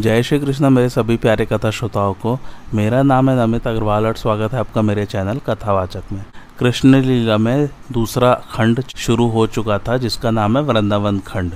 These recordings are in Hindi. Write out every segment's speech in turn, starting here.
जय श्री कृष्ण, मेरे सभी प्यारे कथा श्रोताओं को। मेरा नाम है नमित अग्रवाल और स्वागत है आपका मेरे चैनल कथावाचक में। कृष्ण लीला में दूसरा खंड शुरू हो चुका था, जिसका नाम है वृंदावन खंड।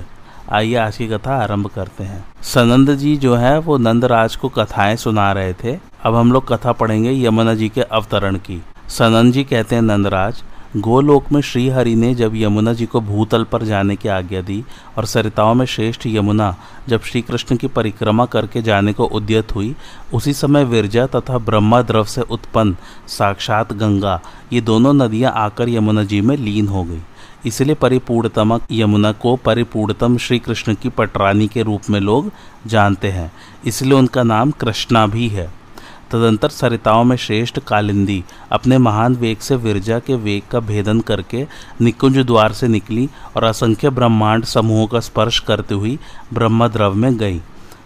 आइए आज की कथा आरंभ करते हैं। सनंद जी जो है, वो नंदराज को कथाएँ सुना रहे थे। अब हम लोग कथा पढ़ेंगे यमुना जी के अवतरण की। सनंद जी कहते हैं, नंदराज गोलोक में श्री हरि ने जब यमुना जी को भूतल पर जाने की आज्ञा दी और सरिताओं में श्रेष्ठ यमुना जब श्री कृष्ण की परिक्रमा करके जाने को उद्यत हुई, उसी समय विरजा तथा ब्रह्मा द्रव से उत्पन्न साक्षात गंगा, ये दोनों नदियाँ आकर यमुना जी में लीन हो गई। इसलिए परिपूर्णतम यमुना को परिपूर्णतम श्री कृष्ण की पटरानी के रूप में लोग जानते हैं। इसलिए उनका नाम कृष्णा भी है। तदंतर सरिताओं में श्रेष्ठ कालिंदी अपने महान वेग से विरजा के वेग का भेदन करके निकुंज द्वार से निकली और असंख्य ब्रह्मांड समूहों का स्पर्श करते हुई ब्रह्मद्रव में गई।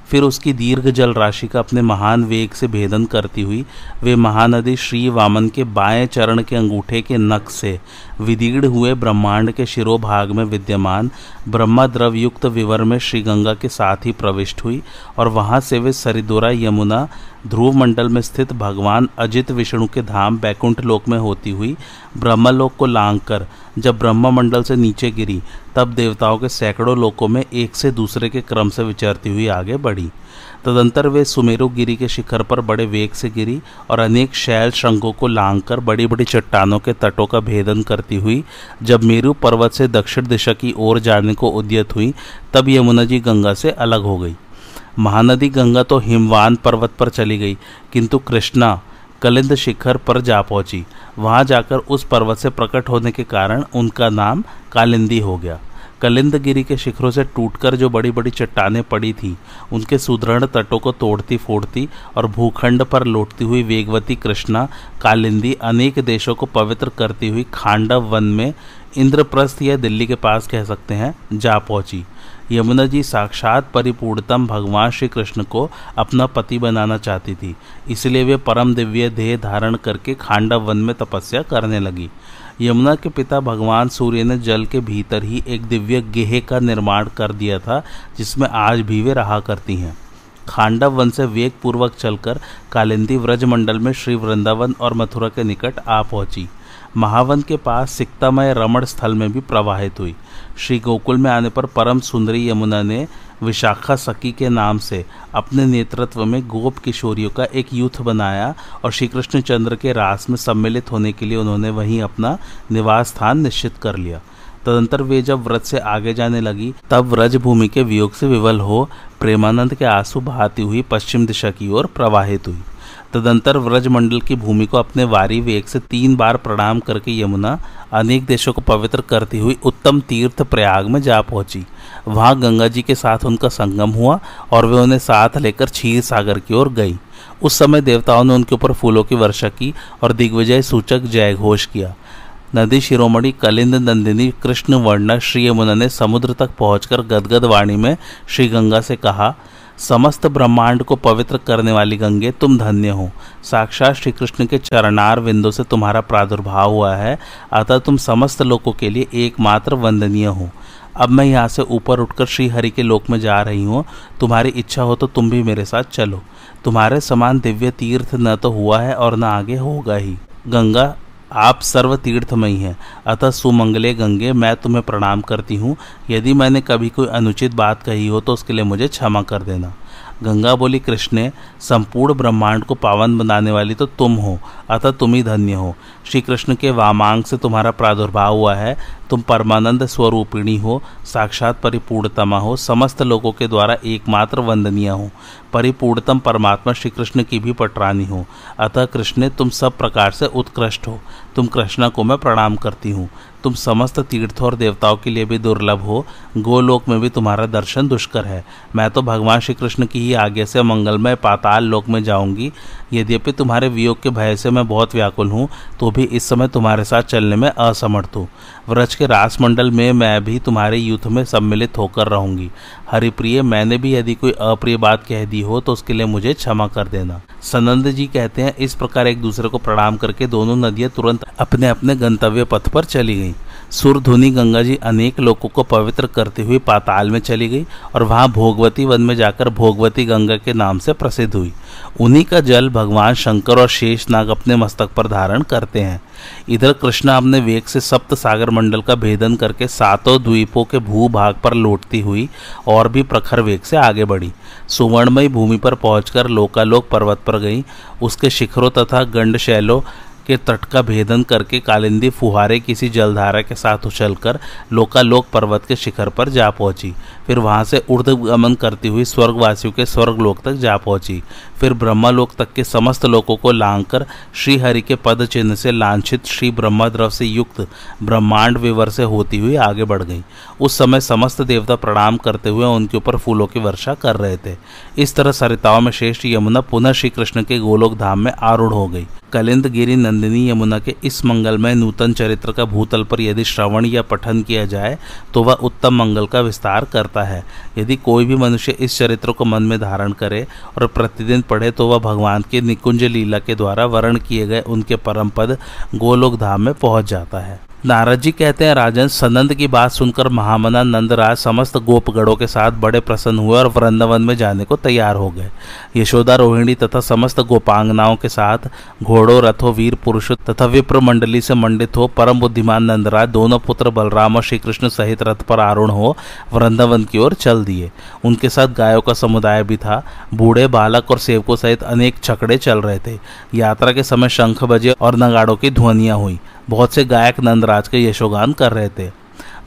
फिर उसकी दीर्घ जल राशि का अपने महान वेग से भेदन करती हुई वे महानदी श्री वामन के बाएँ चरण के अंगूठे के नख से विदीर्ण हुए ब्रह्मांड के शिरोभाग में विद्यमान ब्रह्मा द्रव युक्त विवर में श्री गंगा के साथ ही प्रविष्ट हुई और वहाँ से वे सरिदोरा यमुना ध्रुव मंडल में स्थित भगवान अजित विष्णु के धाम बैकुंठ लोक में होती हुई ब्रह्मलोक को लांग कर जब ब्रह्म मंडल से नीचे गिरी, तब देवताओं के सैकड़ों लोकों में एक से दूसरे के क्रम से विचरती हुई आगे बढ़ी। तदंतर वे सुमेरु गिरी के शिखर पर बड़े वेग से गिरी और अनेक शैल श्रृंगों को लांग कर बड़ी बड़ी चट्टानों के तटों का भेदन करती हुई, जब मेरु पर्वत से दक्षिण दिशा की ओर जाने को उद्यत हुई, तब यमुना जी गंगा से अलग हो गई। महानदी गंगा तो हिमवान पर्वत पर चली गई, किंतु कृष्णा कलिंद शिखर पर जा पहुँची। वहाँ जाकर उस पर्वत से प्रकट होने के कारण उनका नाम कालिंदी हो गया। कलिंदगिरी के शिखरों से टूटकर जो बड़ी बड़ी चट्टानें पड़ी थीं, उनके सुदृढ़ तटों को तोड़ती फोड़ती और भूखंड पर लौटती हुई वेगवती कृष्णा कालिंदी अनेक देशों को पवित्र करती हुई खांडव वन में इंद्रप्रस्थ या दिल्ली के पास कह सकते हैं, जा पहुँची। यमुना जी साक्षात परिपूर्णतम भगवान श्री कृष्ण को अपना पति बनाना चाहती थी। इसलिए वे परम दिव्य देह धारण करके खांडव वन में तपस्या करने लगी। यमुना के पिता भगवान सूर्य ने जल के भीतर ही एक दिव्य गेह का निर्माण कर दिया था, जिसमें आज भी वे रहा करती हैं। खांडव वन से वेग पूर्वक चलकर कालिंदी व्रजमंडल में श्री वृंदावन और मथुरा के निकट आ पहुँची। महावन के पास सिक्तामय रमण स्थल में भी प्रवाहित हुई। श्री गोकुल में आने पर परम सुंदरी यमुना ने विशाखा सखी के नाम से अपने नेतृत्व में गोप किशोरियों का एक यूथ बनाया और श्री कृष्णचंद्र के रास में सम्मिलित होने के लिए उन्होंने वहीं अपना निवास स्थान निश्चित कर लिया। तदंतर वे जब व्रत से आगे जाने लगी, तब व्रज भूमि के वियोग से विवल हो प्रेमानंद के आँसू बहाती हुई पश्चिम दिशा की ओर प्रवाहित हुई। तदंतर व्रजमंडल की भूमि को अपने वारी वेग से तीन बार प्रणाम करके यमुना अनेक देशों को पवित्र करती हुई उत्तम तीर्थ प्रयाग में जा पहुँची। वहाँ गंगा जी के साथ उनका संगम हुआ और वे उन्हें साथ लेकर क्षीर सागर की ओर गई। उस समय देवताओं ने उनके ऊपर फूलों की वर्षा की और दिग्विजय सूचक जय घोष किया। नदी शिरोमणि, कलिंद, नंदिनी कृष्ण वर्ण श्री यमुना ने समुद्र तक पहुंचकर गदगद वाणी में श्री गंगा से कहा समस्त ब्रह्मांड को पवित्र करने वाली गंगे, तुम धन्य हो। साक्षात श्री कृष्ण के चरणार विंदों से तुम्हारा प्रादुर्भाव हुआ है, अतः तुम समस्त लोगों के लिए एकमात्र वंदनीय हो। अब मैं यहाँ से ऊपर उठकर श्री हरि के लोक में जा रही हूँ। तुम्हारी इच्छा हो तो तुम भी मेरे साथ चलो। तुम्हारे समान दिव्य तीर्थ न तो हुआ है और न आगे होगा ही। गंगा आप सर्व तीर्थमयी हैं। अतः सुमंगले गंगे, मैं तुम्हें प्रणाम करती हूँ। यदि मैंने कभी कोई अनुचित बात कही हो तो उसके लिए मुझे क्षमा कर देना। गंगा बोली कृष्ण, संपूर्ण ब्रह्मांड को पावन बनाने वाली तो तुम हो, अतः तुम ही धन्य हो। श्री कृष्ण के वामांग से तुम्हारा प्रादुर्भाव हुआ है, तुम परमानंद स्वरूपिणी हो, साक्षात परिपूर्णतमा हो, समस्त लोगों के द्वारा एकमात्र वंदनीय हो। परिपूर्णतम परमात्मा श्री कृष्ण की भी पटरानी हो। अतः कृष्ण, तुम सब प्रकार से उत्कृष्ट हो। तुम कृष्णा को मैं प्रणाम करती हूँ। तुम समस्त तीर्थों और देवताओं के लिए भी दुर्लभ हो। गोलोक में भी तुम्हारा दर्शन दुष्कर है। मैं तो भगवान श्री कृष्ण की ही आगे से मंगलमय पाताल लोक में जाऊँगी। यद्यपि तुम्हारे वियोग के भय से मैं बहुत व्याकुल हूँ तो भी इस समय तुम्हारे साथ चलने में असमर्थ हूँ। व्रज के रासमंडल में मैं भी तुम्हारे युद्ध में सम्मिलित होकर रहूँगी। हरिप्रिय, मैंने भी यदि कोई अप्रिय बात कह दी हो तो उसके लिए मुझे क्षमा कर देना। सनंद जी कहते हैं, इस प्रकार एक दूसरे को प्रणाम करके दोनों नदियाँ तुरंत अपने अपने गंतव्य पथ पर चली गईं। सुरधुनी गंगा जी अनेक लोगों को पवित्र करती हुई पाताल में चली गई और वहाँ भोगवती वन में जाकर भोगवती गंगा के नाम से प्रसिद्ध हुई। उन्हीं का जल भगवान शंकर और शेष नाग अपने मस्तक पर धारण करते हैं। इधर कृष्णा अपने वेग से सप्त सागर मंडल का भेदन करके सातों द्वीपों के भूभाग पर लौटती हुई और भी प्रखर वेग से आगे बढ़ी। सुवर्णमयी भूमि पर पहुंचकर लोकालोक पर्वत पर गई। उसके शिखरों तथा गंड शैलों के तट का भेदन करके कालिंदी फुहारे किसी जलधारा के साथ उछलकर लोकालोक पर्वत के शिखर पर जा पहुँची। फिर वहाँ से ऊर्ध्वगमन करती हुई स्वर्गवासियों के स्वर्गलोक तक जा पहुँची। फिर ब्रह्मलोक तक के समस्त लोगों को लांघकर श्रीहरि के पद चिन्ह से लांछित श्री ब्रह्मद्रव से युक्त ब्रह्मांड विवर से होती हुई आगे बढ़ गई। उस समय समस्त देवता प्रणाम करते हुए उनके ऊपर फूलों की वर्षा कर रहे थे। इस तरह सरिताओं में श्रेष्ठ यमुना पुनः श्री कृष्ण के गोलोक धाम में आरूढ़ हो गई। कलिंद गिरी नंदिनी यमुना के इस मंगलमय नूतन चरित्र का भूतल पर यदि श्रवण या पठन किया जाए तो वह उत्तम मंगल का विस्तार करता है। यदि कोई भी मनुष्य इस चरित्र को मन में धारण करे और प्रतिदिन पढ़े तो वह भगवान के निकुंज लीला के द्वारा वर्ण किए गए उनके परम पद गोलोक धाम में पहुँच जाता है। नारद जी कहते हैं, राजन, सनंद की बात सुनकर महामना नंदराज समस्त गोपगढ़ों के साथ बड़े प्रसन्न हुए और वृंदावन में जाने को तैयार हो गए। यशोदा रोहिणी तथा समस्त गोपांगनाओं के साथ घोड़ों, रथों, वीर, पुरुष तथा विप्र मंडली से मंडित हो, परम बुद्धिमान नंदराज दोनों पुत्र बलराम और श्री कृष्ण सहित रथ पर आरूढ़ हो वृंदावन की ओर चल दिए। उनके साथ गायों का समुदाय भी था। बूढ़े बालक और सेवकों सहित अनेक छकड़े चल रहे थे। यात्रा के समय शंख बजे और नगाड़ों की ध्वनियाँ हुई। बहुत से गायक नंदराज के यशोगान कर रहे थे।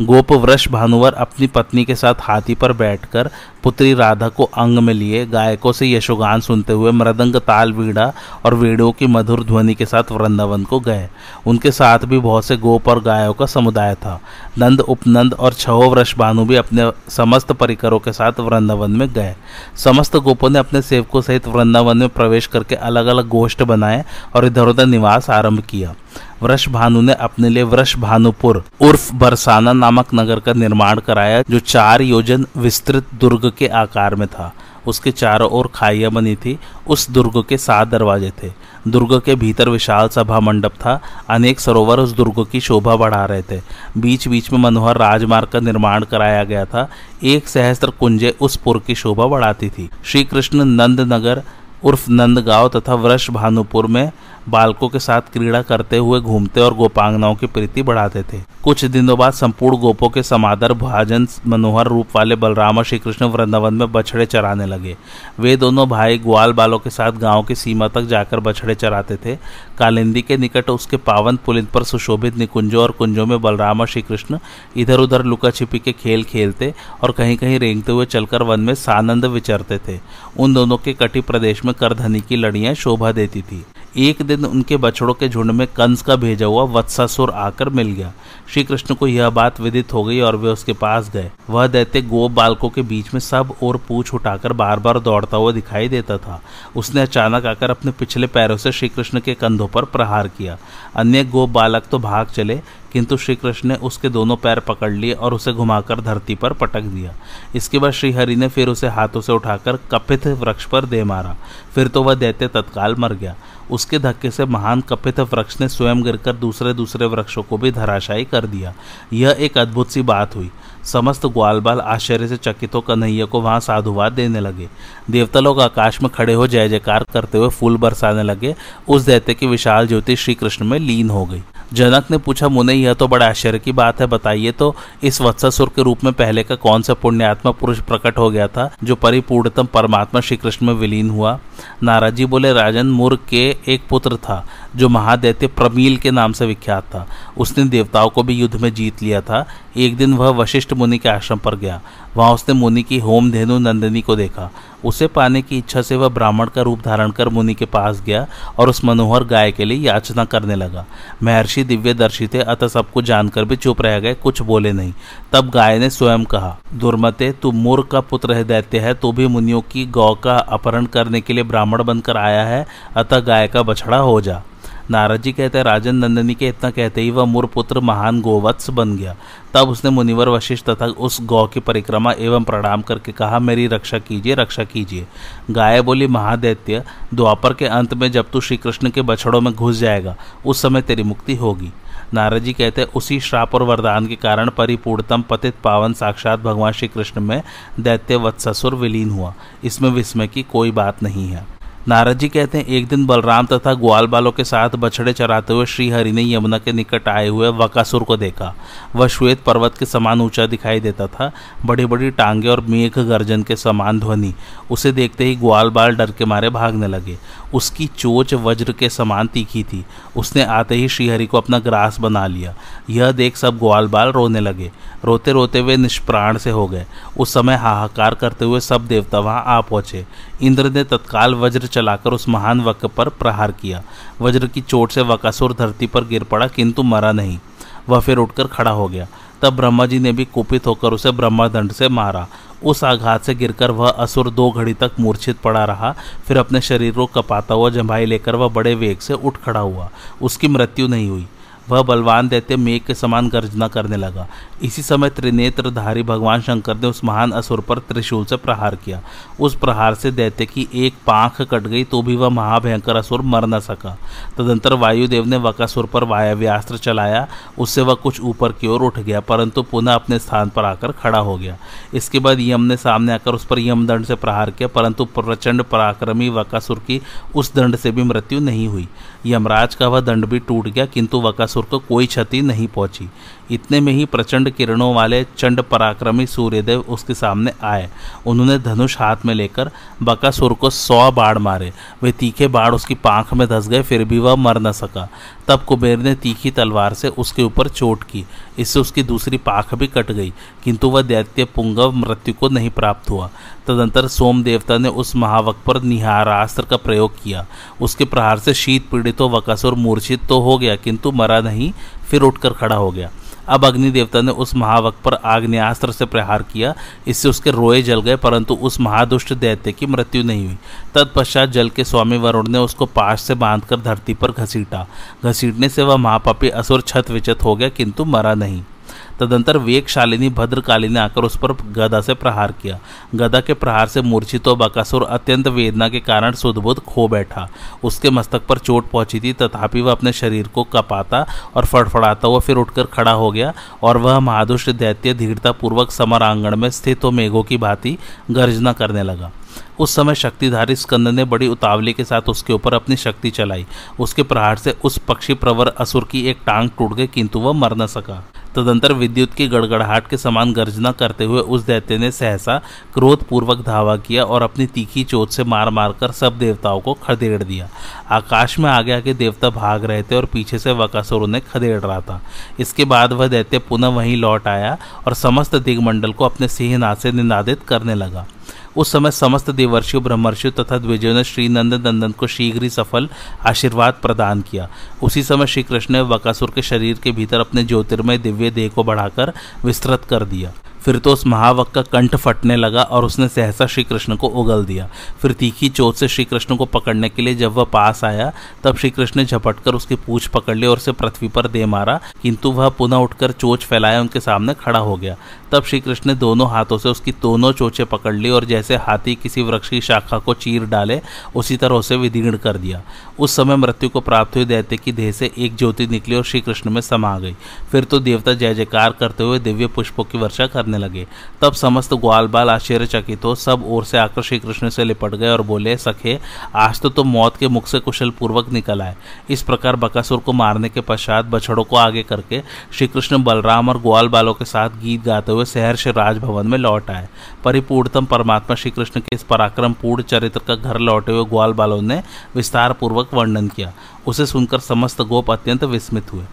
गोप वृष भानुवर अपनी पत्नी के साथ हाथी पर बैठकर पुत्री राधा को अंग में लिए, गायकों से यशोगान सुनते हुए मृदंग ताल वीड़ा और वीड़ों की मधुर ध्वनि के साथ वृंदावन को गए। उनके साथ भी बहुत से गोप और गायों का समुदाय था। नंद, उपनंद और छहो वृष भानु भी अपने समस्त परिकरों के साथ वृंदावन में गए। समस्त गोपों ने अपने सेवकों सहित वृंदावन में प्रवेश करके अलग अलग गोष्ठ बनाए और इधर उधर निवास आरंभ किया। वृष भानु ने अपने लिए वृष भानुपुर उर्फ़ बरसाना नामक नगर का निर्माण कराया, जो चार योजन विस्तृत दुर्ग के आकार में था। उसके चारों ओर खाइया बनी थी। उस दुर्ग के सात दरवाजे थे। दुर्ग के भीतर विशाल सभा मंडप था। अनेक सरोवर उस दुर्ग की शोभा बढ़ा रहे थे। बीच बीच में मनोहर राजमार्ग का निर्माण कराया गया था। एक सहस्त्र कुंजे उस पुर की शोभा बढ़ाती थी। श्री कृष्ण नंद नगर उर्फ़ नंदगांव तथा वृष भानुपुर में बालकों के साथ क्रीड़ा करते हुए घूमते और गोपांगनाओं की प्रीति बढ़ाते थे। कुछ दिनों बाद संपूर्ण गोपों के समादर भाजन मनोहर रूप वाले बलराम और श्री कृष्ण वृंदावन में बछड़े चराने लगे। वे दोनों भाई ग्वाल बालों के साथ गाँव की सीमा तक जाकर बछड़े चराते थे। कालिंदी के निकट उसके पावन पुलिंद पर सुशोभित निकुंजों और कुंजों में बलराम और श्री कृष्ण इधर उधर लुका छिपी के खेल खेलते और कहीं कहीं रेंगते हुए चलकर वन में सानंद विचरते थे। उन दोनों के कटी प्रदेश में करधनी की लड़ियाँ शोभा देती थी। एक दिन उनके बछड़ों के झुंड में कंस का भेजा हुआ वत्सासुर आकर मिल गया। श्री कृष्ण को यह बात विदित हो गई और वे उसके पास गए। वह दैत्य गोप बालकों के बीच में सब और पूछ उठाकर बार बार दौड़ता हुआ दिखाई देता था। उसने अचानक आकर अपने पिछले पैरों से श्री कृष्ण के कंधों पर प्रहार किया। अन्य गोप बालक तो भाग चले। किंतु श्री कृष्ण ने उसके दोनों पैर पकड़ लिए और उसे घुमाकर धरती पर पटक दिया। इसके बाद श्रीहरि ने फिर उसे हाथों से उठाकर कपित वृक्ष पर दे मारा। फिर तो वह दैत्य तत्काल मर गया। उसके धक्के से महान कपित वृक्ष ने स्वयं गिरकर दूसरे दूसरे वृक्षों को भी धराशायी कर दिया। यह एक अद्भुत सी बात हुई। समस्त ग्वालबाल आश्चर्य से चकित हो कन्हैया को वहाँ साधुवाद देने लगे। देवता लोग आकाश में खड़े हो जय जयकार करते हुए फूल बरसाने लगे। उस दैत्य की विशाल ज्योति श्री कृष्ण में लीन हो गई। जनक ने पूछा, मुने, यह तो बड़ा आश्चर्य की बात है, बताइए तो इस वत्सासुर के रूप में पहले का कौन सा पुण्यात्मा पुरुष प्रकट हो गया था, जो परिपूर्णतम परमात्मा श्री कृष्ण में विलीन हुआ? नाराजी बोले, राजन, मुर के एक पुत्र था। जो महादैत्य प्रमील के नाम से विख्यात था। उसने देवताओं को भी युद्ध में जीत लिया था। एक दिन वह वशिष्ठ मुनि के आश्रम पर गया। वहाँ उसने मुनि की होम धेनु नंदिनी को देखा। उसे पाने की इच्छा से वह ब्राह्मण का रूप धारण कर मुनि के पास गया और उस मनोहर गाय के लिए याचना करने लगा। महर्षि दिव्य दर्शी थे, अतः सब कुछ जानकर भी चुप रह गए, कुछ बोले नहीं। तब गाय ने स्वयं कहा, दुर्मते, तू मूर का पुत्र है, दैत्य है तो भी मुनियों की गौ का अपहरण करने के लिए ब्राह्मण बनकर आया है, अतः गाय का बछड़ा हो जा। नारद जी कहते हैं, राजन नंदनी के इतना कहते ही वह मुरपुत्र महान गोवत्स बन गया। तब उसने मुनिवर वशिष्ठ तथा उस गौ की परिक्रमा एवं प्रणाम करके कहा, मेरी रक्षा कीजिए रक्षा कीजिए। गाय बोली, महादैत्य, द्वापर के अंत में जब तू श्री कृष्ण के बछड़ों में घुस जाएगा, उस समय तेरी मुक्ति होगी। नारद जी कहते उसी श्राप और वरदान के कारण परिपूर्णतम पतित पावन साक्षात भगवान श्री कृष्ण में दैत्य वत्ससुर विलीन हुआ। इसमें विस्मय की कोई बात नहीं है। नारद जी कहते हैं, एक दिन बलराम तथा ग्वाल बालों के साथ बछड़े चराते हुए श्री हरि ने यमुना के निकट आए हुए वकासुर को देखा। वह श्वेत पर्वत के समान ऊँचा दिखाई देता था। बड़ी बड़ी टांगे और मेघ गर्जन के समान ध्वनि। उसे देखते ही ग्वाल बाल डर के मारे भागने लगे। उसकी चोच वज्र के समान तीखी थी। उसने आते ही श्रीहरि को अपना ग्रास बना लिया। यह देख सब ग्वाल बाल रोने लगे। रोते रोते वे निष्प्राण से हो गए। उस समय हाहाकार करते हुए सब देवता वहाँ आ पहुँचे। इंद्र ने तत्काल वज्र चलाकर उस महान वक पर प्रहार किया। वज्र की चोट से वकासुर धरती पर गिर पड़ा, किंतु मरा नहीं। वह फिर उठकर खड़ा हो गया। तब ब्रह्मा जी ने भी कुपित होकर उसे ब्रह्मादंड से मारा। उस आघात से गिरकर वह असुर दो घड़ी तक मूर्छित पड़ा रहा। फिर अपने शरीर को कपाता हुआ जम्भाई लेकर वह बड़े वेग से उठ खड़ा हुआ। उसकी मृत्यु नहीं हुई। वह बलवान दैत्य मेघ के समान गर्जना करने लगा। इसी समय त्रिनेत्रधारी भगवान शंकर ने उस महान असुर पर त्रिशूल से प्रहार किया। उस प्रहार से दैत्य की एक पांख कट गई तो भी वह महाभयंकर असुर मर न सका। तदंतर वायुदेव ने वकासुर पर वायव्यास्त्र चलाया। उससे वह कुछ ऊपर की ओर उठ गया, परंतु पुनः अपने स्थान पर आकर खड़ा हो गया। इसके बाद यम ने सामने आकर उस पर यमदंड से प्रहार किया, परंतु प्रचंड पराक्रमी वकासुर की उस दंड से भी मृत्यु नहीं हुई। यमराज का वह दंड भी टूट गया, किंतु वकासुर को कोई क्षति नहीं पहुँची। इतने में ही प्रचंड किरणों वाले चंड पराक्रमी सूर्यदेव उसके सामने आए। उन्होंने धनुष हाथ में लेकर बकासुर को सौ बाढ़ मारे। वे तीखे बाढ़ उसकी पांख में धस गए, फिर भी वह मर न सका। तब कुबेर ने तीखी तलवार से उसके ऊपर चोट की। इससे उसकी दूसरी पाख भी कट गई, किंतु वह दैत्य पुंगव मृत्यु को नहीं प्राप्त हुआ। तदंतर सोम देवता ने उस महावक पर निहारास्त्र का प्रयोग किया। उसके प्रहार से शीत पीड़ित तो वकासुर मूर्छित तो हो गया, किंतु मरा नहीं, फिर उठकर खड़ा हो गया। अब अग्नि देवता ने उस महावक पर आग्नेस्त्र से प्रहार किया। इससे उसके रोए जल गए, परंतु उस महादुष्ट दैत्य की मृत्यु नहीं हुई। तत्पश्चात जल के स्वामी वरुण ने उसको पास से बांधकर धरती पर घसीटा। घसीटने से वह महापापी असुर छत विचत हो गया, किंतु मरा नहीं। तदंतर वेगशालिनी भद्रकाली ने आकर उस पर गदा से प्रहार किया। गदा के प्रहार से मूर्छित तो बकासुर अत्यंत वेदना के कारण सुदबुद खो बैठा। उसके मस्तक पर चोट पहुँची थी, तथापि वह अपने शरीर को कपाता और फड़फड़ाता हुआ फिर उठकर खड़ा हो गया और वह महादुष्ट दैत्य, धीरतापूर्वक समर आंगण में स्थित हो मेघों की भांति गर्जना करने लगा। उस समय शक्तिधारी स्कंद ने बड़ी उतावली के साथ उसके ऊपर अपनी शक्ति चलाई। उसके प्रहार से उस पक्षी प्रवर असुर की एक टांग टूट गई, किंतु वह मर न सका। तदंतर विद्युत की गड़गड़ाहट के समान गर्जना करते हुए उस दैत्य ने सहसा क्रोध पूर्वक धावा किया और अपनी तीखी चोट से मार मार कर सब देवताओं को खदेड़ दिया। आकाश में आगे आगे देवता भाग रहे थे और पीछे से वकासुर उन्हें खदेड़ रहा था। इसके बाद वह दैत्य पुनः वहीं लौट आया और समस्त दिग्मंडल को अपने सिंहनाद से निनादित करने लगा। उस समय समस्त देवर्षियों, ब्रह्मर्षियों तथा द्विजयों ने श्री नंद नंदन को शीघ्र ही सफल आशीर्वाद प्रदान किया। उसी समय श्री कृष्ण ने वकासुर के शरीर के भीतर अपने ज्योतिर्मय दिव्य देह को बढ़ाकर विस्तृत कर दिया। फिर तो उस महावक का कंठ फटने लगा और उसने सहसा श्री कृष्ण को उगल दिया। फिर तीखी चोट से श्री कृष्ण को पकड़ने के लिए जब वह पास आया, तब श्री कृष्ण ने झपट कर उसकी पूछ पकड़ ली और उसे पृथ्वी पर दे मारा, किंतु वह पुनः उठकर चोच फैलाए उनके सामने खड़ा हो गया। तब श्री कृष्ण ने दोनों हाथों से उसकी दोनों चोचें पकड़ ली और जैसे हाथी किसी वृक्ष की शाखा को चीर डाले, उसी तरह उसे विदीर्ण कर दिया। उस समय मृत्यु को प्राप्त हुई दैत्य की देह से एक ज्योति निकली और श्री कृष्ण में समा गई। फिर तो देवता जय जयकार करते हुए दिव्य पुष्पों की वर्षा करने लगे। तब समस्त ग्वाल बाल आश्चर्यचकित हो, सब ओर से आकर श्री कृष्ण से लिपट गए और बोले, सखे, आज तो तुम मौत के मुख से कुशल पूर्वक निकल आए। इस प्रकार बकासुर को मारने के पश्चात बछड़ों को आगे करके श्री कृष्ण बलराम और ग्वाल बालों के साथ गीत गाते हुए शहर से राजभवन में लौट आए। परिपूर्णतम परमात्मा श्री कृष्ण के इस पराक्रम पूर्ण चरित्र का घर लौटे हुए ग्वाल बालों ने विस्तार पूर्वक वर्णन किया। उसे सुनकर समस्त गोप अत्यंत विस्मित हुए।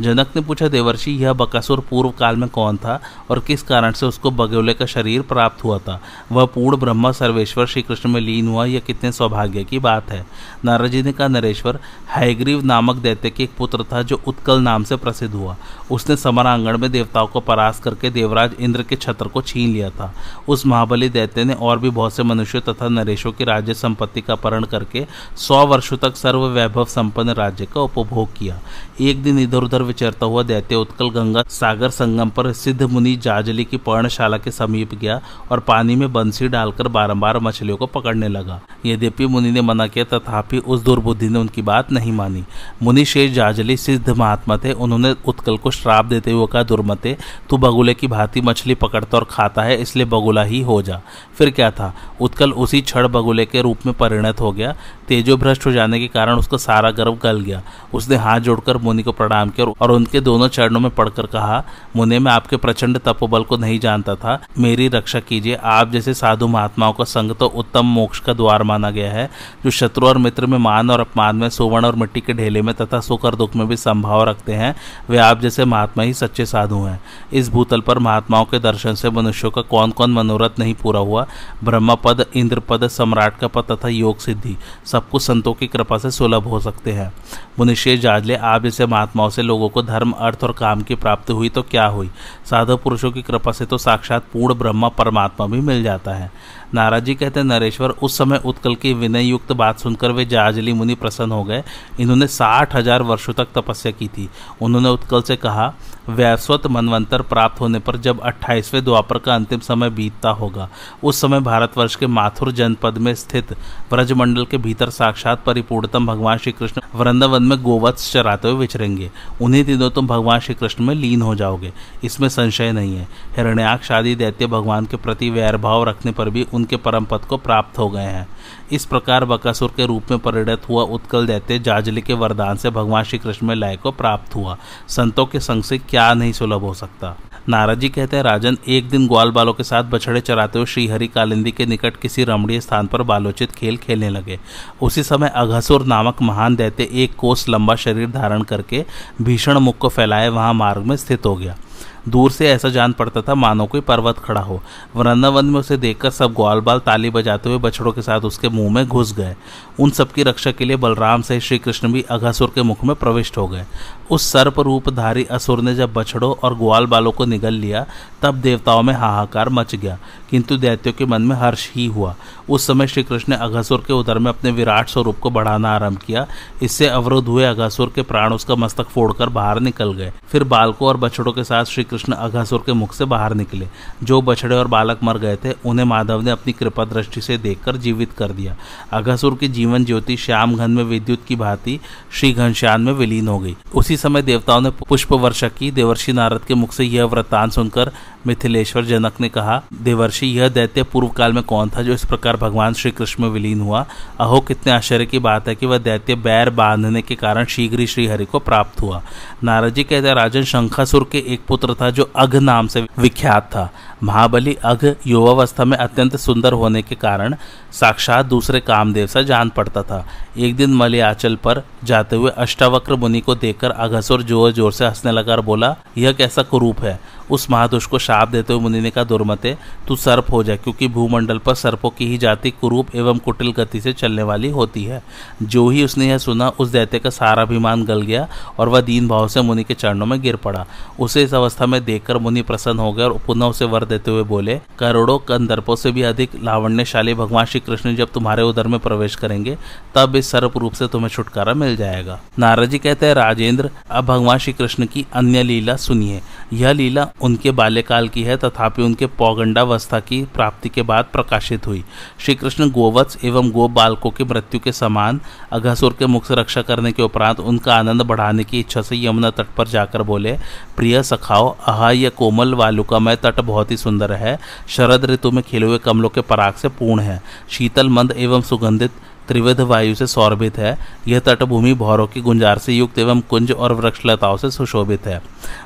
जनक ने पूछा, देवर्षि, यह बकासुर पूर्व काल में कौन था और किस कारण से उसको बगोले का शरीर प्राप्त हुआ था? वह पूर्ण ब्रह्मा, सर्वेश्वर श्री कृष्ण में लीन हुआ, यह कितने सौभाग्य की बात है? नारद जी ने कहा, नरेश्वर, हैग्रीव नामक दैत्य के एक पुत्र था जो उत्कल नाम से प्रसिद्ध हुआ। उसने समरांगण में देवताओं को परास करके देवराज इंद्र के छत्र को छीन लिया था। उस महाबली दैत्य ने और भी बहुत से मनुष्यों तथा नरेशों की राज्य संपत्ति का अपहरण करके सौ वर्षों तक सर्व वैभव संपन्न राज्य का उपभोग किया। एक दिन इधर उधर विचरता हुआ दैत्य उत्कल गंगा सागर संगम पर सिद्ध मुनि जाजली की पर्णशाला के समीप गया और पानी में बंसी डालकर बारंबार मछलियों को पकड़ने लगा। यद्यपि मुनि ने मना किया, तथापि उस दुर्बुद्धि ने उनकी बात नहीं मानी। मुनि शेष जाजली सिद्ध महात्मा थे। उन्होंने उत्कल को श्राप देते हुए कहा, दुर्मते, तू बगुले की भांति मछली पकड़ता और खाता है, इसलिए बगुला ही हो जा। फिर क्या था? उत्कल उसी क्षण बगुले के रूप में परिणत हो गया। तेजो भ्रष्ट हो जाने के कारण उसका सारा गर्व गल गया। उसने हाथ जोड़कर मुनि को प्रणाम किया और उनके दोनों चरणों में पढ़कर कहा, मुने, मैं आपके प्रचंड तपोबल को नहीं जानता था। मेरी रक्षा कीजिए। आप जैसे साधु महात्माओं का संग तो उत्तम मोक्ष का द्वार माना गया है, जो शत्रु और मित्र में मान और अपमान में, सुवर्ण और मिट्टी के ढेले में तथा सुख और दुख में भी संभाव रखते हैं, वे आप जैसे महात्मा ही सच्चे साधु हैं। इस भूतल पर महात्माओं के दर्शन से मनुष्यों का कौन कौन मनोरथ नहीं पूरा हुआ। ब्रह्म पद इंद्र पद सम्राट का पद तथा योग सिद्धि सब कुछ संतों की कृपा से सुलभ हो सकते हैं। मुनिशेष जाजले, आप जैसे महात्माओं से लोगों को धर्म, अर्थ और काम की प्राप्ति हुई तो क्या हुई? साधु पुरुषों की कृपा से तो साक्षात पूर्ण ब्रह्म परमात्मा भी मिल जाता है। नाराज़ जी कहते नरेश्वर, उस समय उत्कल की विनय युक्त बात सुनकर वे जाजली मुनि प्रसन्न हो गए। इन्होंने साठ हज़ार वर्षों तक तपस्या की थी। उन्होंने उत्कल से कहा वैश्वत मनवंतर प्राप्त होने पर जब अट्ठाईसवें द्वापर का अंतिम समय बीतता होगा, उस समय भारतवर्ष के माथुर जनपद में स्थित ब्रजमंडल के भीतर साक्षात परिपूर्णतम भगवान श्री कृष्ण वृंदावन में गोवत्स चराते हुए विचरेंगे। उन्हीं दिनों तुम भगवान श्री कृष्ण में लीन हो जाओगे। इसमें संशय नहीं है। हिरण्याक्ष आदि दैत्य भगवान के प्रति वैरभाव रखने पर भी उनके परम पद को प्राप्त हो गए हैं। इस प्रकार बकासुर के रूप में परिणत हुआ उत्कल दैत्य जाजली के वरदान से भगवान श्री कृष्ण में लय को प्राप्त हुआ। संतों के संग से क्या नहीं सुलभ हो सकता? नारद जी कहते हैं, राजन, एक दिन ग्वाल बालों के साथ बछड़े चराते हुए श्रीहरि कालिंदी के निकट किसी रमणीय स्थान पर बालोचित खेल खेलने लगे। उसी समय अघसुर नामक महान दैत्य एक कोस लंबा शरीर धारण करके भीषण मुख को फैलाए, वहाँ मार्ग में स्थित हो गया। दूर से ऐसा जान पड़ता था मानो कोई पर्वत खड़ा हो। वृंदावन में उसे देखकर सब ग्वाल बाल ताली बजाते हुए बछड़ों के साथ उसके मुँह में घुस गए। उन सबकी रक्षा के लिए बलराम से श्री कृष्ण भी अघासुर के मुख में प्रविष्ट हो गए। उस सर्प रूपधारी असुर ने जब बछड़ों और ग्वाल बालों को निगल लिया, तब देवताओं में हाहाकार मच गया। किंतु दैत्यों के मन में हर्ष ही हुआ। उस समय श्री कृष्ण ने अघासुर के उदर में अपने विराट स्वरूप को बढ़ाना आरंभ किया। इससे अवरुद्ध हुए अघासुर के प्राण उसका मस्तक फोड़कर बाहर निकल गए। फिर बालकों और बछड़ों के साथ श्री कृष्ण अघासुर के मुख से बाहर निकले। जो बछड़े और बालक मर गए थे, उन्हें माधव ने अपनी कृपा दृष्टि से देखकर जीवित कर दिया। अघासुर की जीवन ज्योति श्याम घन में विद्युत की भांति श्री घनश्यान में विलीन हो गई। उसी समय देवताओं ने पुष्प वर्षा की। देवर्षि नारद के मुख से यह वृत्तांत सुनकर मिथिलेश्वर जनक ने कहा, देवर्षि, यह दैत्य पूर्व काल में कौन था जो इस प्रकार भगवान श्री कृष्ण में विलीन हुआ? अहो, कितने आश्चर्य की बात है कि वह दैत्य बैर बांधने के कारण शीघ्र ही श्रीहरि को प्राप्त हुआ। नारद जी कहते राजन, शंखासुर के एक पुत्र था जो अघ नाम से विख्यात था। महाबली अघ युवावस्था में अत्यंत सुंदर होने के कारण साक्षात दूसरे कामदेव से जान पड़ता था। एक दिन मलयाचल पर जाते हुए अष्टावक्र मुनि को देखकर अघसुर ज़ोर ज़ोर से हंसने लगा और बोला यह कैसा कुरूप है? उस महादुष को शाप देते हुए मुनि ने कहा, दुर्मते, तू सर्प हो जाए क्योंकि भूमंडल पर सर्पों की ही जाति कुरूप एवं कुटिल गति से चलने वाली होती है। जो ही उसने यह सुना, उस दैत्य का सारा अभिमान गल गया और वह दीन भाव से मुनि के चरणों में गिर पड़ा। उसे इस अवस्था में देखकर मुनि प्रसन्न हो गए और पुनः उसे वर देते हुए बोले, करोड़ों कंदर्पों से भी अधिक लावण्यशाली भगवान श्री कृष्ण जब तुम्हारे उदर में प्रवेश करेंगे, तब इस सर्प रूप से तुम्हें छुटकारा मिल जाएगा। नारद जी कहते हैं, राजेंद्र, अब भगवान श्री कृष्ण की अन्य लीला सुनिए। यह लीला उनके बाल्यकाल की है, तथापि उनके पौगंडावस्था की प्राप्ति के बाद प्रकाशित हुई। श्री कृष्ण गोवत्स एवं गो बालकों की मृत्यु के समान अघासुर के मुख से रक्षा करने के उपरांत उनका आनंद बढ़ाने की इच्छा से यमुना तट पर जाकर बोले, प्रिय सखाओ, आह यह कोमल वालुकामय तट बहुत ही सुंदर है। शरद ऋतु में खिले हुए कमलों के पराग से पूर्ण है। शीतल, मंद एवं सुगंधित त्रिविध वायु से सौरभित है। यह तटभूमि भौरों की गुंजार से युक्त एवं कुंज और वृक्षलताओं से सुशोभित है।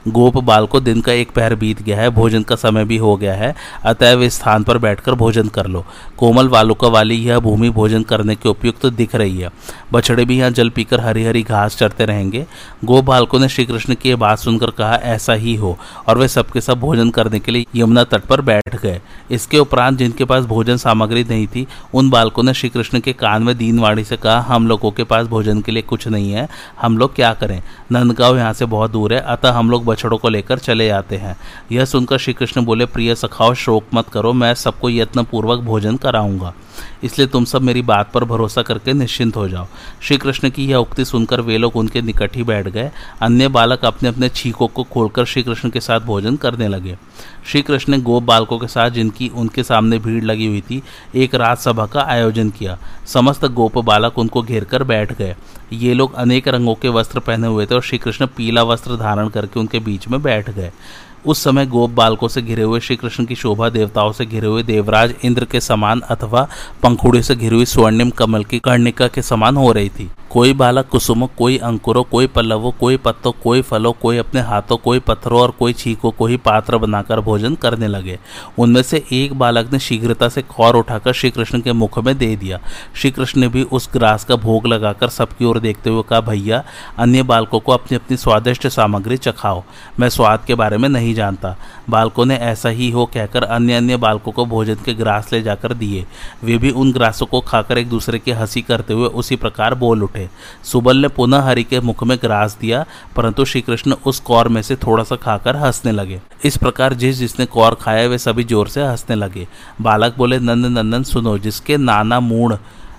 गोप बाल को दिन का एक पहर बीत गया है। भोजन का समय भी हो गया है। अतएव स्थान पर बैठकर भोजन कर लो। कोमल वालुका वाली यह भूमि भोजन करने के उपयुक्त तो दिख रही है। बछड़े भी यहाँ जल पीकर हरी हरी घास चढ़ते रहेंगे। गोप बालकों ने श्री कृष्ण की यह बात सुनकर कहा, ऐसा ही हो। और वे सबके सब भोजन करने के लिए यमुना तट पर बैठ गए। इसके उपरांत जिनके पास भोजन सामग्री नहीं थी, उन बालकों ने श्री कृष्ण के कान में दीनवाड़ी से कहा, हम लोगों के पास भोजन के लिए कुछ नहीं है। हम लोग क्या करें? नंदगांव यहाँ से बहुत दूर है। अतः हम लोग बछड़ों को लेकर चले जाते हैं। यह सुनकर श्री कृष्ण बोले, प्रिय सखाओ, शोक मत करो, मैं सबको यत्नपूर्वक भोजन कराऊँगा। इसलिए तुम सब मेरी बात पर भरोसा करके निश्चिंत हो जाओ। श्री कृष्ण की यह उक्ति सुनकर वे लोग उनके निकट ही बैठ गए। अन्य बालक अपने अपने छीकों को खोलकर श्री कृष्ण के साथ भोजन करने लगे। श्री कृष्ण ने गोप बालकों के साथ, जिनकी उनके सामने भीड़ लगी हुई थी, एक राजसभा का आयोजन किया। समस्त गोप बालक उनको घेर कर बैठ गए। ये लोग अनेक रंगों के वस्त्र पहने हुए थे और श्री कृष्ण पीला वस्त्र धारण करके उनके बीच में बैठ गए। उस समय गोप बालकों से घिरे हुए श्री कृष्ण की शोभा देवताओं से घिरे हुए देवराज इंद्र के समान अथवा पंखुड़े से घिरी हुई स्वर्णिम कमल की कर्णिका के समान हो रही थी। कोई बालक कुसुमों, कोई अंकुरों, कोई पल्लवों, कोई पत्तों, कोई फलों, कोई अपने हाथों, कोई पत्थरों और कोई छीकों को ही पात्र बनाकर भोजन करने लगे। उनमें से एक बालक ने शीघ्रता से कौर उठाकर श्री कृष्ण के मुख में दे दिया। श्री कृष्ण ने भी उस ग्रास का भोग लगाकर सबकी ओर देखते हुए कहा, भैया, अन्य बालकों को अपनी अपनी स्वादिष्ट सामग्री चखाओ। मैं स्वाद के बारे में नहीं जानता। बालकों ने ऐसा ही हो कहकर अन्य अन्य बालकों को भोजन के ग्रास ले जाकर दिए। वे भी उन ग्रासों को खाकर एक दूसरे की हँसी करते हुए उसी प्रकार बोल उठे। सुबल ने पुनः हरि के मुख में ग्रास दिया, परंतु श्री कृष्ण उस कौर में से थोड़ा सा खाकर हंसने लगे। इस प्रकार जिस जिसने कौर खाया, वे सभी ज़ोर से हंसने लगे। बालक बोले नंद नंदन, सुनो, जिसके नाना मूड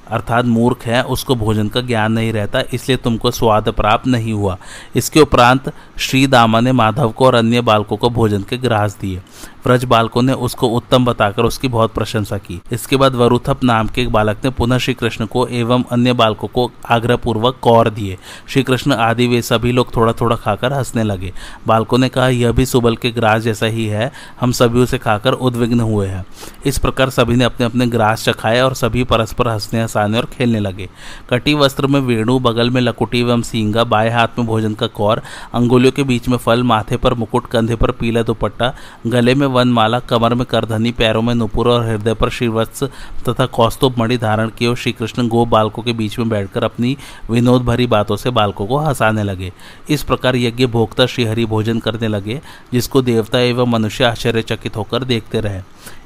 अर्थात मूर्ख है, उसको भोजन का ज्ञान नहीं रहता, इसलिए तुमको स्वाद प्राप्त नहीं हुआ। इसके उपरांत श्री दामा ने माधव को और अन्य बालकों को भोजन के ग्रास दिए। व्रज बालकों ने उसको उत्तम बताकर उसकी बहुत प्रशंसा की। इसके बाद वरुथप नाम के एक बालक ने पुनः श्री कृष्ण को एवं अन्य बालकों को आग्रह पूर्वक कौर दिए। श्री कृष्ण आदि वे सभी लोग थोड़ा थोड़ा खाकर हंसने लगे। बालकों ने कहा, यह भी सुबल के ग्रास जैसा ही है, हम सभी उसे खाकर उद्विग्न हुए हैं। इस प्रकार सभी ने अपने अपने ग्रास चखाए और सभी परस्पर हंसने हंसाने और खेलने लगे। कटी वस्त्र में वेणु, बगल में लकुटी एवं सींगा, बाएँ हाथ में भोजन का कौर, अंगुलियों के बीच में फल, माथे पर मुकुट, कंधे पर पीला दुपट्टा, गले में वनमाला, कमर में करधनी, पैरों में नुपुर और हृदय पर श्रीवत्स तथा कौस्तुभ मणि धारण किए और श्री कृष्ण गो बालकों के बीच में बैठकर अपनी विनोद भरी बातों से बालकों को हंसाने लगे। इस प्रकार यज्ञ भोक्ता श्रीहरि भोजन करने लगे, जिसको देवता एवं मनुष्य आश्चर्यचकित होकर देखते रहे।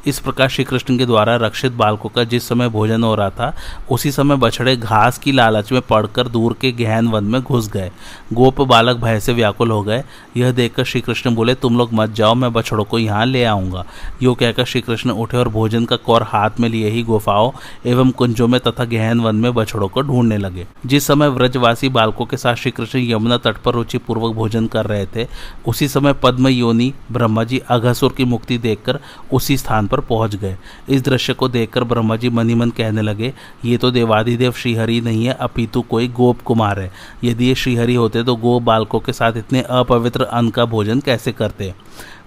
इस प्रकार श्री कृष्ण के द्वारा रक्षित बालकों का जिस समय भोजन हो रहा था, उसी समय बछड़े घास की लालच में पड़कर दूर के गहन वन में घुस गए। गोप बालक भय से व्याकुल हो गए। यह देखकर श्री कृष्ण बोले, तुम लोग मत जाओ, मैं बछड़ों को यहाँ ले आऊँगा। यो कहकर श्री कृष्ण उठे और भोजन का कौर हाथ में लिए ही गुफाओं एवं कुंजों में तथा गहन वन में बछड़ों को ढूँढने लगे। जिस समय व्रजवासी बालकों के साथ श्री कृष्ण यमुना तट पर रुचि पूर्वक भोजन कर रहे थे, उसी समय पद्म योनि ब्रह्मा जी अघसुर की मुक्ति देखकर उसी स्थान पर पहुँच गए। इस दृश्य को देखकर ब्रह्मा जी मनी मन कहने लगे, ये तो देवादिदेव श्रीहरि नहीं है, अपितु कोई गोप कुमार है। यदि ये श्रीहरि होते तो गोप बालकों के साथ इतने अपवित्र अन्न का भोजन कैसे करते?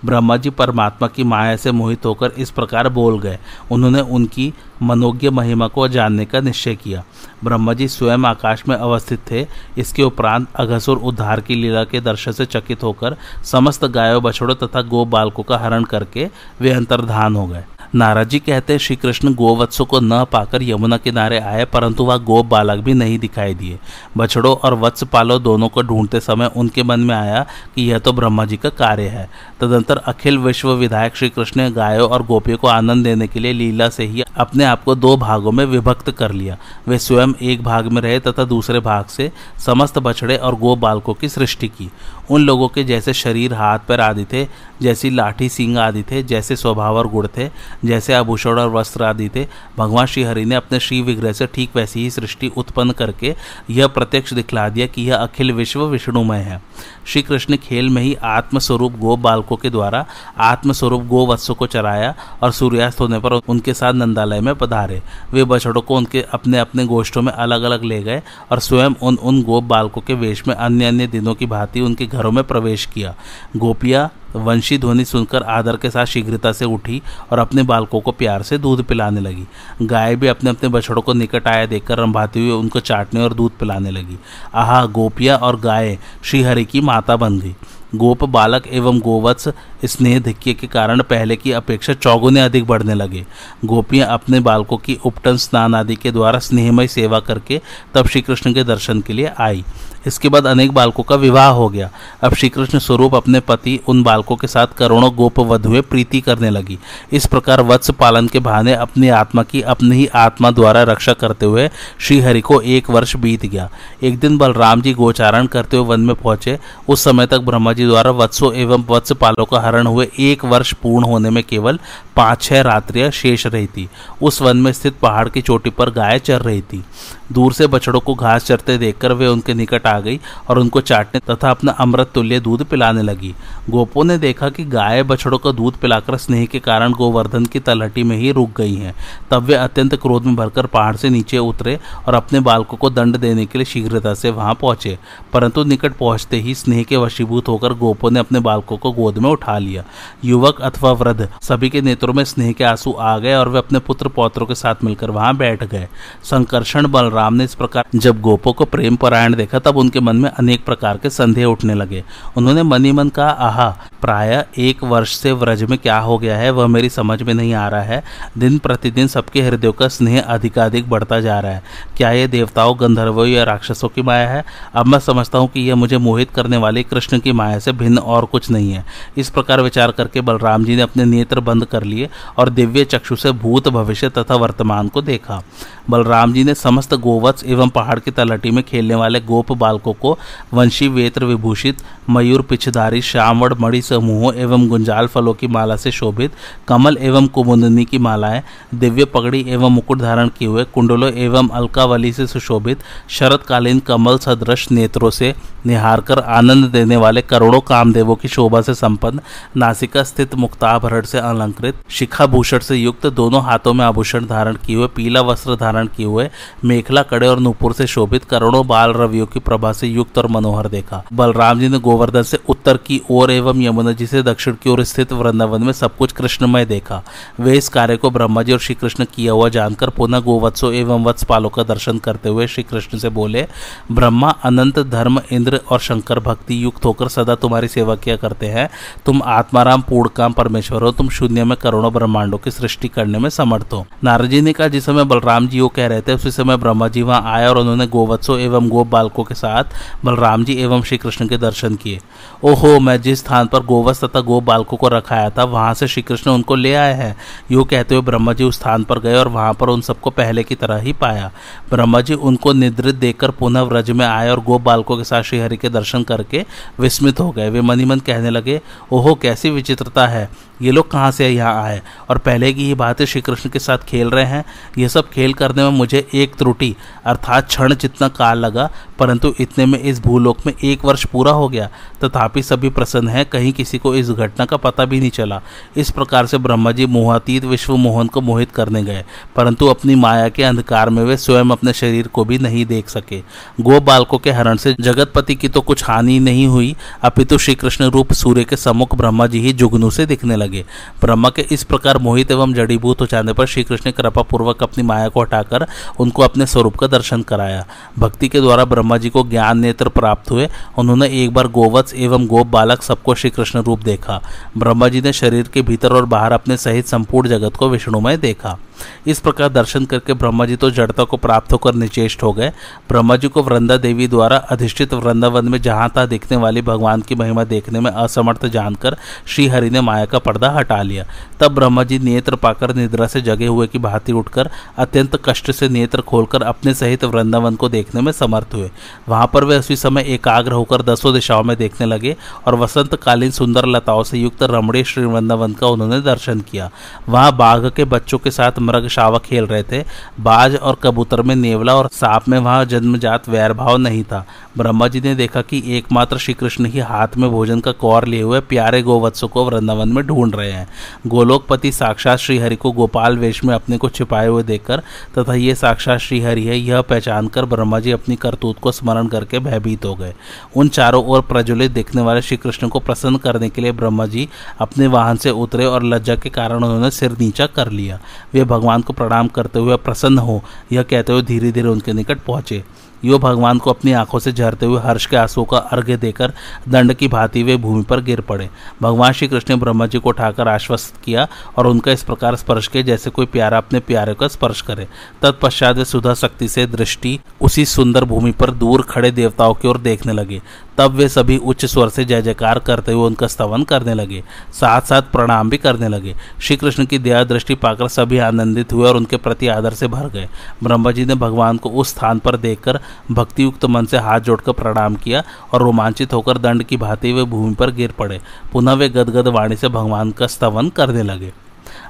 ब्रह्मा जी परमात्मा की माया से मोहित होकर इस प्रकार बोल गए। उन्होंने उनकी मनोज्ञ महिमा को जानने का निश्चय किया। ब्रह्मा जी स्वयं आकाश में अवस्थित थे। इसके उपरांत अघसुर उद्धार की लीला के दर्शन से चकित होकर समस्त गायों, बछड़ों तथा गो बालकों का हरण करके वे अंतर्धान हो गए। नाराज़ जी कहते श्री कृष्ण गोवत्सों को न पाकर यमुना किनारे आए, परंतु वह गो बालक भी नहीं दिखाई दिए। बछड़ों और वत्स पालो दोनों को ढूंढते समय उनके मन में आया कि यह तो ब्रह्मा जी का कार्य है। तदंतर अखिल विश्व विधायक श्री कृष्ण ने गायों और गोपियों को आनंद देने के लिए लीला से ही अपने आप को दो भागों में विभक्त कर लिया। वे स्वयं एक भाग में रहे तथा दूसरे भाग से समस्त बछड़े और गो बालकों की सृष्टि की। उन लोगों के जैसे शरीर, हाथ, पैर आदि थे, जैसी लाठी सिंग आदि थे, जैसे स्वभाव और गुण थे जैसे आभूषण और वस्त्र आदि थे, भगवान श्रीहरि ने अपने श्री विग्रह से ठीक वैसी ही सृष्टि उत्पन्न करके यह प्रत्यक्ष दिखला दिया कि यह अखिल विश्व विष्णुमय है। श्री कृष्ण खेल में ही आत्मस्वरूप गो बालकों के द्वारा, आत्मस्वरूप गो वत्सों को चराया और सूर्यास्त होने पर उनके साथ नंदालय में पधारे। वे बछड़ों को उनके अपने अपने गोष्ठों में अलग अलग ले गए और स्वयं उन उन गोप बालकों के वेश में अन्य अन्य दिनों की भांति उनके घरों में प्रवेश किया। गोपिया वंशी ध्वनि सुनकर आदर के साथ शीघ्रता से उठी और अपने बालकों को प्यार से दूध पिलाने लगी। गाय भी अपने अपने बछड़ों को निकट आया देखकर रंभाते हुए उनको चाटने और दूध पिलाने लगी। आहा, गोपिया और गाय, श्रीहरि की माता गई गोप, बालक एवं गोवत्स स्नेह धिक्य के कारण पहले की अपेक्षा चौगुने अधिक बढ़ने लगे। गोपियाँ अपने बालकों की उपटन स्नान आदि के द्वारा स्नेहमय सेवा करके तब श्री कृष्ण के दर्शन के लिए आई। इसके बाद अनेक बालकों का विवाह हो गया। अब श्री कृष्ण स्वरूप अपने पति उन बालकों के साथ करोड़ों गोप वधुएँ प्रीति करने लगी। इस प्रकार वत्स पालन के बहाने अपनी आत्मा की अपनी ही आत्मा द्वारा रक्षा करते हुए श्रीहरि को एक वर्ष बीत गया। एक दिन बलराम जी गोचारण करते हुए वन में पहुँचे। उस समय तक ब्रह्मा जी द्वारा वत्सों एवं वत्स पालों का हरण हुए एक वर्ष पूर्ण होने में केवल पाँच छह रात्रियाँ शेष रही थी। उस वन में स्थित पहाड़ की चोटी पर गाय चर रही थी। दूर से बछड़ों को घास चरते देखकर वे उनके निकट आ गई और उनको चाटने तथा अपना अमृत तुल्य दूध पिलाने लगी। गोपो ने देखा कि गाय बछड़ों का दूध पिलाकर स्नेह के कारण गोवर्धन की तलहटी में ही रुक गई हैं। तब वे अत्यंत क्रोध में भरकर पहाड़ से नीचे उतरे और अपने बालकों को दंड देने के लिए शीघ्रता से वहाँ पहुँचे। परंतु निकट पहुँचते ही स्नेह के वशीभूत होकर गोपो ने अपने बालकों को गोद में उठा लिया। युवक अथवा वृद्ध सभी के नेत्रों में स्नेह के आँसू आ गए और वे अपने पुत्र पौत्रों के साथ मिलकर वहाँ बैठ गए। संकर्षण बलराम ने इस प्रकार जब गोपो को प्रेम परायण देखा, तब उनके मन में अनेक प्रकार के संदेह उठने लगे। उन्होंने मनी मन कहा, आहा, प्राय एक वर्ष से व्रज में क्या हो गया है, वह मेरी समझ में नहीं आ रहा है। दिन प्रतिदिन सबके हृदयों का स्नेह अधिकाधिक बढ़ता जा रहा है। क्या ये देवताओं, गंधर्वों या राक्षसों की माया है? अब मैं समझता हूँ कि यह मुझे मोहित करने वाली कृष्ण की माया से भिन्न और कुछ नहीं है। इस प्रकार विचार करके बलराम जी ने अपने नेत्र बंद कर लिए और दिव्य चक्षु से भूत भविष्य तथा वर्तमान को देखा। बलराम जी ने समस्त गोवत्स एवं पहाड़ की तलहटी में खेलने वाले गोप बालकों को वंशी वेत्र विभूषित, मयूर पिछधारी श्यामड़ मणि समूहों एवं गुंजाल फलों की माला से शोभित, कमल एवं कुमुदनी की मालाएँ, दिव्य पगड़ी एवं मुकुट धारण किए हुए कुंडलों एवं अलकावली से सुशोभित, शरतकालीन कमल सदृश नेत्रों से निहार कर आनंद देने वाले करोड़ों कामदेवों की शोभा से संपन्न, नासिका स्थित मुक्ताभरण से अलंकृत शिखा भूषण से युक्त दोनों हाथों में आभूषण धारण किए हुए, पीला वस्त्र धारण किए हुए, मेखला कड़े और नूपुर से शोभित करोड़ों बाल रवियों की प्रभा से युक्त और मनोहर देखा। बलराम जी ने गोवर्धन से उत्तर की ओर एवं यमुना जी से दक्षिण की ओर स्थित वृंदावन में सब कुछ कृष्णमय देखा। वे इस कार्य को ब्रह्मा जी और श्री कृष्ण किया हुआ जानकर पुनः गोवत्सों एवं वत्सपालों का दर्शन करते हुए श्री कृष्ण से बोले, ब्रह्मा, अनंत धर्म, इंद्र और शंकर भक्ति युक्त होकर सदा तुम्हारी सेवा किया करते हैं। तुम आत्माराम, पूर्णकाम, परमेश्वर हो। तुम शून्य में करोड़ों ब्रह्मांडों की सृष्टि करने में समर्थ हो। नारद जी ने कहा, जिस समय बलराम जी वो कह रहे थे, उसी समय ब्रह्मा जी वहाँ आए और उन्होंने गोवत्सों एवं गोप बालकों के साथ बलराम जी एवं श्री कृष्ण के दर्शन किए। ओहो, मैं जिस स्थान पर गोवत्स तथा गोप बालकों को रखाया था, वहाँ से श्री कृष्ण उनको ले आए हैं। यूँ कहते हुए ब्रह्मा जी उस स्थान पर गए और वहाँ पर उन सबको पहले की तरह ही पाया। ब्रह्मा जी उनको निद्रित देखकर पुनः व्रज में आए और गोप बालकों के साथ श्रीहरि के दर्शन करके विस्मित हो गए। वे मनी मन कहने लगे, ओहो, कैसी विचित्रता है। ये लोग कहाँ से यहाँ आए? और पहले की ही बातें श्री कृष्ण के साथ खेल रहे हैं। ये सब खेल करने में मुझे एक त्रुटि, अर्थात क्षण जितना काल लगा, परंतु इतने में इस भूलोक में एक वर्ष पूरा हो गया। तथापि सभी प्रसन्न हैं, कहीं किसी को इस घटना का पता भी नहीं चला। इस प्रकार से ब्रह्मा जी मोहातीत विश्व मोहन को मोहित करने गए, परंतु अपनी माया के अंधकार में वे स्वयं अपने शरीर को भी नहीं देख सके। गो बालकों के हरण से जगतपति की तो कुछ हानि नहीं हुई, अपितु श्री कृष्ण रूप सूर्य के सम्मुख ब्रह्मा जी ही जुगनू से दिखने लगे। ब्रह्मा के इस प्रकार मोहित एवं जड़ीभूत हो जाने पर श्री कृष्ण कृपा पूर्वक अपनी माया को हटाकर उनको अपने स्वरूप का दर्शन कराया। भक्ति के द्वारा ब्रह्मा जी को ज्ञान नेत्र प्राप्त हुए। उन्होंने एक बार गोवत्स एवं गोप बालक सबको श्री कृष्ण रूप देखा। ब्रह्मा जी ने शरीर के भीतर और बाहर अपने सहित संपूर्ण जगत को विष्णुमय देखा। इस प्रकार दर्शन करके ब्रह्मा जी तो जड़ता को प्राप्त होकर निचेष्ट हो गए। ब्रह्मा जी को वृंदा देवी द्वारा अधिष्ठित वृंदावन में जहाँ तहा दिखने वाली भगवान की महिमा देखने में असमर्थ जानकर श्री हरि ने माया का पर्दा हटा लिया। तब ब्रह्मा जी नेत्र पाकर निद्रा से जगे हुए की भांति उठकर अत्यंत कष्ट से नेत्र खोलकर अपने सहित वृंदावन को देखने में समर्थ हुए। वहाँ पर वे उसी समय एकाग्र होकर दसों दिशाओं में देखने लगे और वसंत कालीन सुंदर लताओं से युक्त रमणीय श्री वृंदावन का उन्होंने दर्शन किया। वहाँ बाघ के बच्चों के साथ मृग शावक खेल रहे थे। बाज और कबूतर में नेवला और सांप में वहाँ जन्मजात वैर भाव नहीं था। ब्रह्मा जी ने देखा कि एकमात्र श्री कृष्ण ही हाथ में भोजन का कौर लिए हुए प्यारे गोवत्सों को वृंदावन में ढूंढ रहे हैं। गोलोकपति साक्षात श्रीहरि को गोपाल वेश में अपने को छिपाए हुए देखकर तथा ये साक्षात श्रीहरि है, यह पहचान कर ब्रह्मा जी अपनी करतूत को स्मरण करके भयभीत हो गए। उन चारों ओर प्रज्वलित दिखने वाले श्री कृष्ण को प्रसन्न करने के लिए ब्रह्मा जी अपने वाहन से उतरे और लज्जा के कारण उन्होंने सिर नीचा कर लिया। वे भगवान को प्रणाम करते हुए प्रसन्न हो, यह कहते हुए धीरे धीरे उनके निकट पहुँचे। यो भगवान को अपनी आँखों से झरते हुए हर्ष के आंसुओं का अर्घ्य देकर दंड की भांति वे भूमि पर गिर पड़े। भगवान श्री कृष्ण ने ब्रह्मा जी को उठाकर आश्वस्त किया और उनका इस प्रकार स्पर्श किया जैसे कोई प्यारा अपने प्यारे का स्पर्श करे। तत्पश्चात वे सुधा शक्ति से दृष्टि उसी सुंदर भूमि पर दूर खड़े देवताओं की ओर देखने लगे। तब वे सभी उच्च स्वर से जय जयकार करते हुए उनका स्तवन करने लगे साथ साथ प्रणाम भी करने लगे। श्री कृष्ण की दया दृष्टि पाकर सभी आनंदित हुए और उनके प्रति आदर से भर गए। ब्रह्मा जी ने भगवान को उस स्थान पर देखकर भक्तियुक्त मन से हाथ जोड़कर प्रणाम किया और रोमांचित होकर दंड की भांति वे भूमि पर गिर पड़े। पुनः वे गदगद वाणी से भगवान का स्तवन करने लगे।